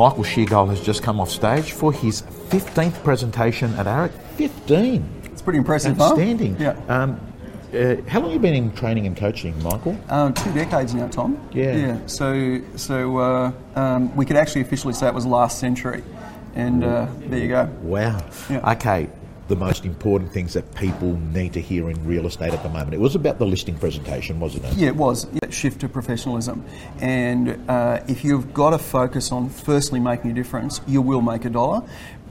Michael Sheargold has just come off stage for his 15th presentation at AREC. 15! It's pretty impressive, huh? Outstanding. Yeah. Um, uh, how long have you been in training and coaching, Michael? Uh, two decades now, Tom. Yeah. Yeah. So, so uh, um, we could actually officially say it was last century, and uh, there you go. Wow. Yeah. Okay. The most important things that people need to hear in real estate at the moment. It was about the listing presentation, wasn't it? Yeah, it was. Yeah, shift to professionalism. And uh, if you've got to focus on firstly making a difference, you will make a dollar.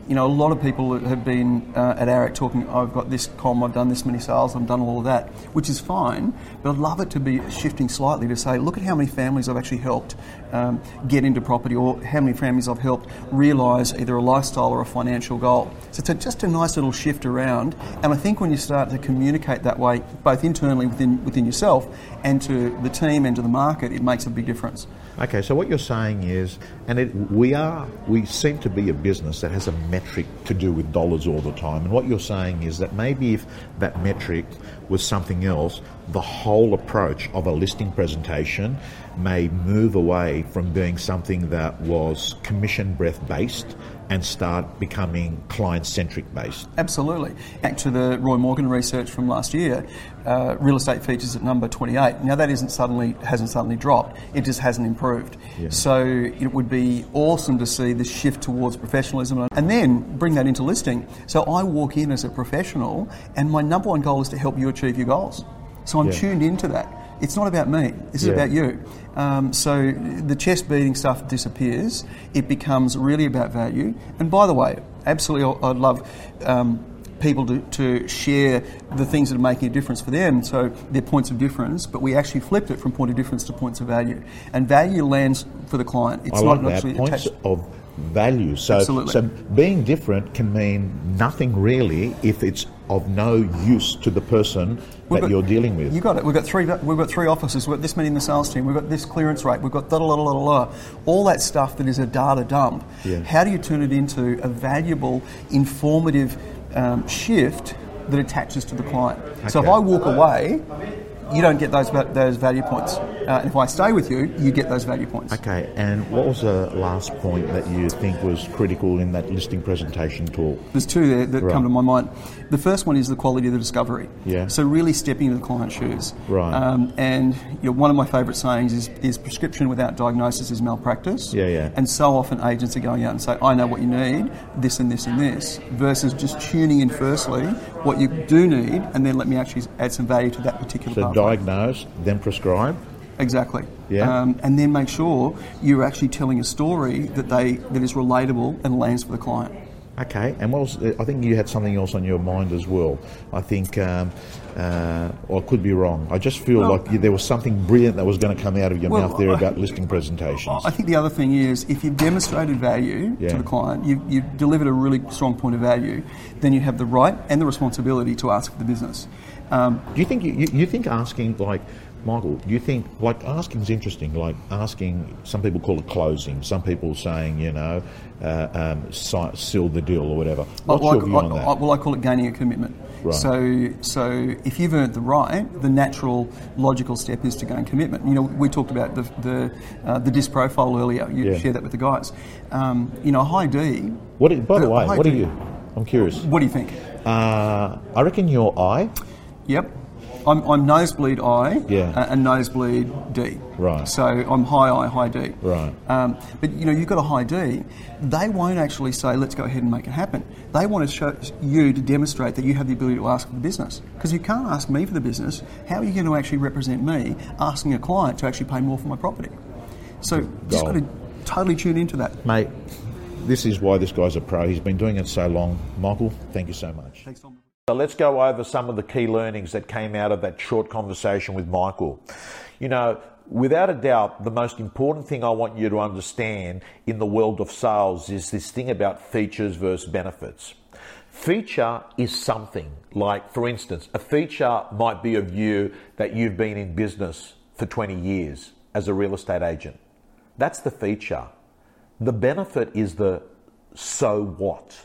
You know, a lot of people have been uh, at AREC talking, I've got this com, I've done this many sales, I've done all of that, which is fine, but I'd love it to be shifting slightly to say, look at how many families I've actually helped um, get into property or how many families I've helped realise either a lifestyle or a financial goal. So it's a, just a nice little shift around, and I think when you start to communicate that way, both internally within, within yourself and to the team and to the market, it makes a big difference. Okay, so what you're saying is, and it, we are, we seem to be a business that has a metric to do with dollars all the time. And what you're saying is that maybe if that metric was something else, the whole approach of a listing presentation may move away from being something that was commission breath based and start becoming client centric based. Absolutely. Back to the Roy Morgan research from last year, uh, real estate features at number 28. Now that isn't suddenly hasn't suddenly dropped. It just hasn't improved. Yeah. So it would be awesome to see the shift towards professionalism and then bring that into listing. So I walk in as a professional, and my number one goal is to help you achieve your goals. So I'm Yeah. tuned into that. It's not about me. This is Yeah. about you. Um, so the chest beating stuff disappears. It becomes really about value. And by the way, absolutely, I'd love um, people to, to share the things that are making a difference for them. So their points of difference. But we actually flipped it from point of difference to points of value. And value lands for the client. It's I not like that. actually Points attached. of value. So, Absolutely. so being different can mean nothing really if it's of no use to the person We've that got- you're dealing with. You got it. We've got three. We've got three offices. We've got this many in the sales team. We've got this clearance rate. We've got da da da da da. All that stuff that is a data dump. Yeah. How do you turn it into a valuable, informative um, shift that attaches to the client? So if I walk away, you don't get those those value points. Uh, if I stay with you, you get those value points. Okay, and what was the last point that you think was critical in that listing presentation talk? There's two there that Right. come to my mind. The first one is the quality of the discovery. Yeah. So really stepping into the client's shoes. Right. Um, and you know, one of my favourite sayings is, is prescription without diagnosis is malpractice. Yeah, yeah. And so often agents are going out and say, I know what you need, this and this and this, versus just tuning in firstly what you do need, and then let me actually add some value to that particular So pathway. diagnose, then prescribe. Exactly. Yeah. Um, and then make sure you're actually telling a story that they that is relatable and lands for the client. Okay, and what was, I think you had something else on your mind as well. I think, um, uh, or I could be wrong. I just feel Well- like there was something brilliant that was going to come out of your Well, mouth there I- about listing presentations. I think the other thing is if you've demonstrated value Yeah. to the client, you've, you've delivered a really strong point of value, then you have the right and the responsibility to ask for the business. Um, Do you think you, you, think asking like Michael? Do you think like asking is interesting? Like asking, some people call it closing. Some people saying you know, uh, um, si- seal the deal or whatever. What's I- your view I- on that? I- well, I call it gaining a commitment. Right. So, so if you've earned the right, the natural, logical step is to gain commitment. You know, we talked about the the, uh, the disc profile earlier. You Yeah. shared that with the guys. Um, you know, high D. what? By the Uh, way, what are you? I'm curious. What do you think? Uh, I reckon your I. Yep. I'm, I'm nosebleed I Yeah. uh, and nosebleed D. Right. So I'm high I, high D. Right. Um, but you know, you've got a high D. They won't actually say, let's go ahead and make it happen. They want to show you to demonstrate that you have the ability to ask for the business. Because you can't ask me for the business. How are you going to actually represent me asking a client to actually pay more for my property? So just got Gold. to totally tune into that. Mate, this is why this guy's a pro. He's been doing it so long. Michael, thank you so much. Thanks, Tom. So let's go over some of the key learnings that came out of that short conversation with Michael. You know, without a doubt, the most important thing I want you to understand in the world of sales is this thing about features versus benefits. Feature is something like, for instance, a feature might be of you that you've been in business for 20 years as a real estate agent. That's the feature. The benefit is the so what.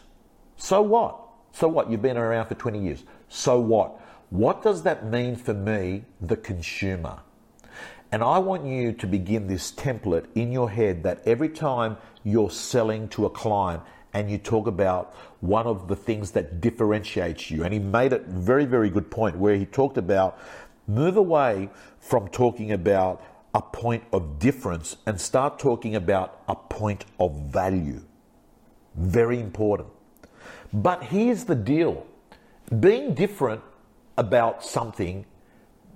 So what? So what? You've been around for 20 years. So what? What does that mean for me, the consumer? And I want you to begin this template in your head that every time you're selling to a client and you talk about one of the things that differentiates you, and he made a very, very good point where he talked about move away from talking about a point of difference and start talking about a point of value. Very important. But here's the deal being different about something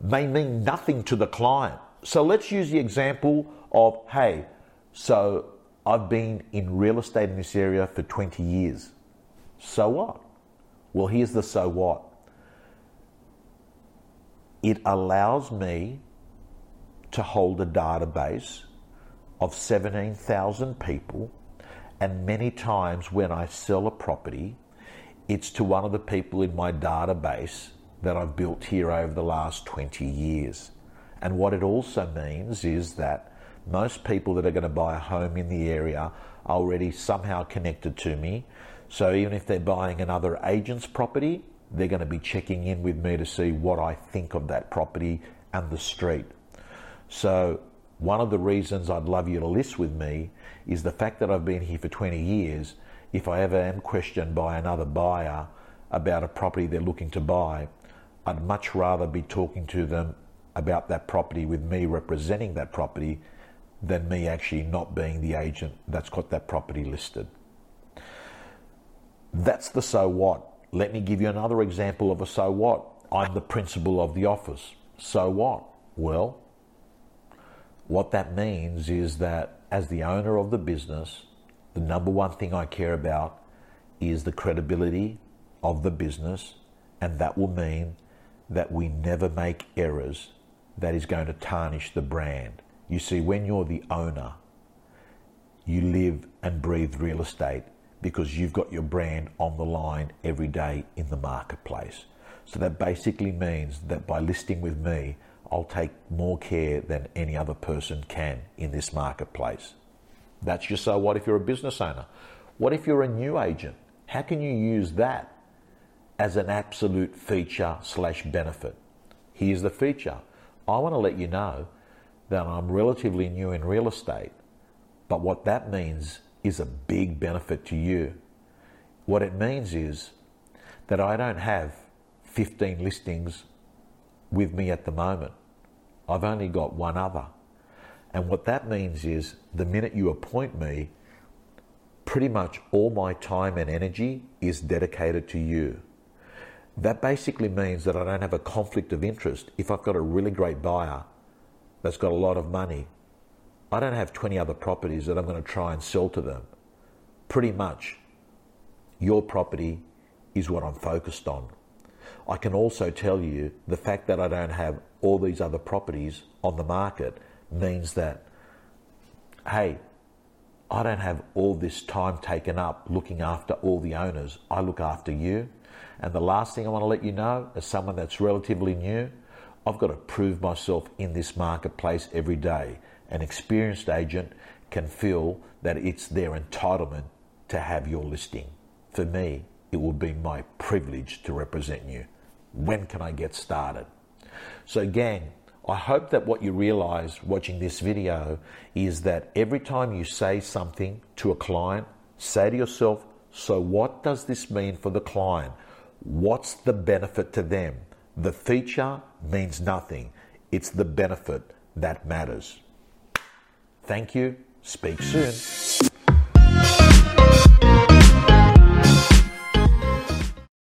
may mean nothing to the client. So let's use the example of hey, so I've been in real estate in this area for 20 years. So what? Well, here's the so what. It allows me to hold a database of 17,000 people, and many times when I sell a property, it's to one of the people in my database that I've built here over the last 20 years. And what it also means is that most people that are going to buy a home in the area are already somehow connected to me. So even if they're buying another agent's property, they're going to be checking in with me to see what I think of that property and the street. So one of the reasons I'd love you to list with me is the fact that I've been here for 20 years. If I ever am questioned by another buyer about a property they're looking to buy, I'd much rather be talking to them about that property with me representing that property than me actually not being the agent that's got that property listed. That's the so what. Let me give you another example of a so what. I'm the principal of the office. So what? Well, what that means is that as the owner of the business, the number one thing I care about is the credibility of the business, and that will mean that we never make errors that is going to tarnish the brand. You see, when you're the owner, you live and breathe real estate because you've got your brand on the line every day in the marketplace. So that basically means that by listing with me, I'll take more care than any other person can in this marketplace. That's just so what if you're a business owner? What if you're a new agent? How can you use that as an absolute feature slash benefit? Here's the feature. I want to let you know that I'm relatively new in real estate, but what that means is a big benefit to you. What it means is that I don't have 15 listings with me at the moment. I've only got one other. And what that means is the minute you appoint me, pretty much all my time and energy is dedicated to you. That basically means that I don't have a conflict of interest. If I've got a really great buyer that's got a lot of money, I don't have 20 other properties that I'm going to try and sell to them. Pretty much, your property is what I'm focused on. I can also tell you the fact that I don't have all these other properties on the market means that, hey, I don't have all this time taken up looking after all the owners. I look after you. And the last thing I want to let you know, as someone that's relatively new, I've got to prove myself in this marketplace every day. An experienced agent can feel that it's their entitlement to have your listing. For me, it will be my privilege to represent you. When can I get started? So, gang, I hope that what you realize watching this video is that every time you say something to a client, say to yourself, so what does this mean for the client? What's the benefit to them? The feature means nothing. It's the benefit that matters. Thank you. Speak soon.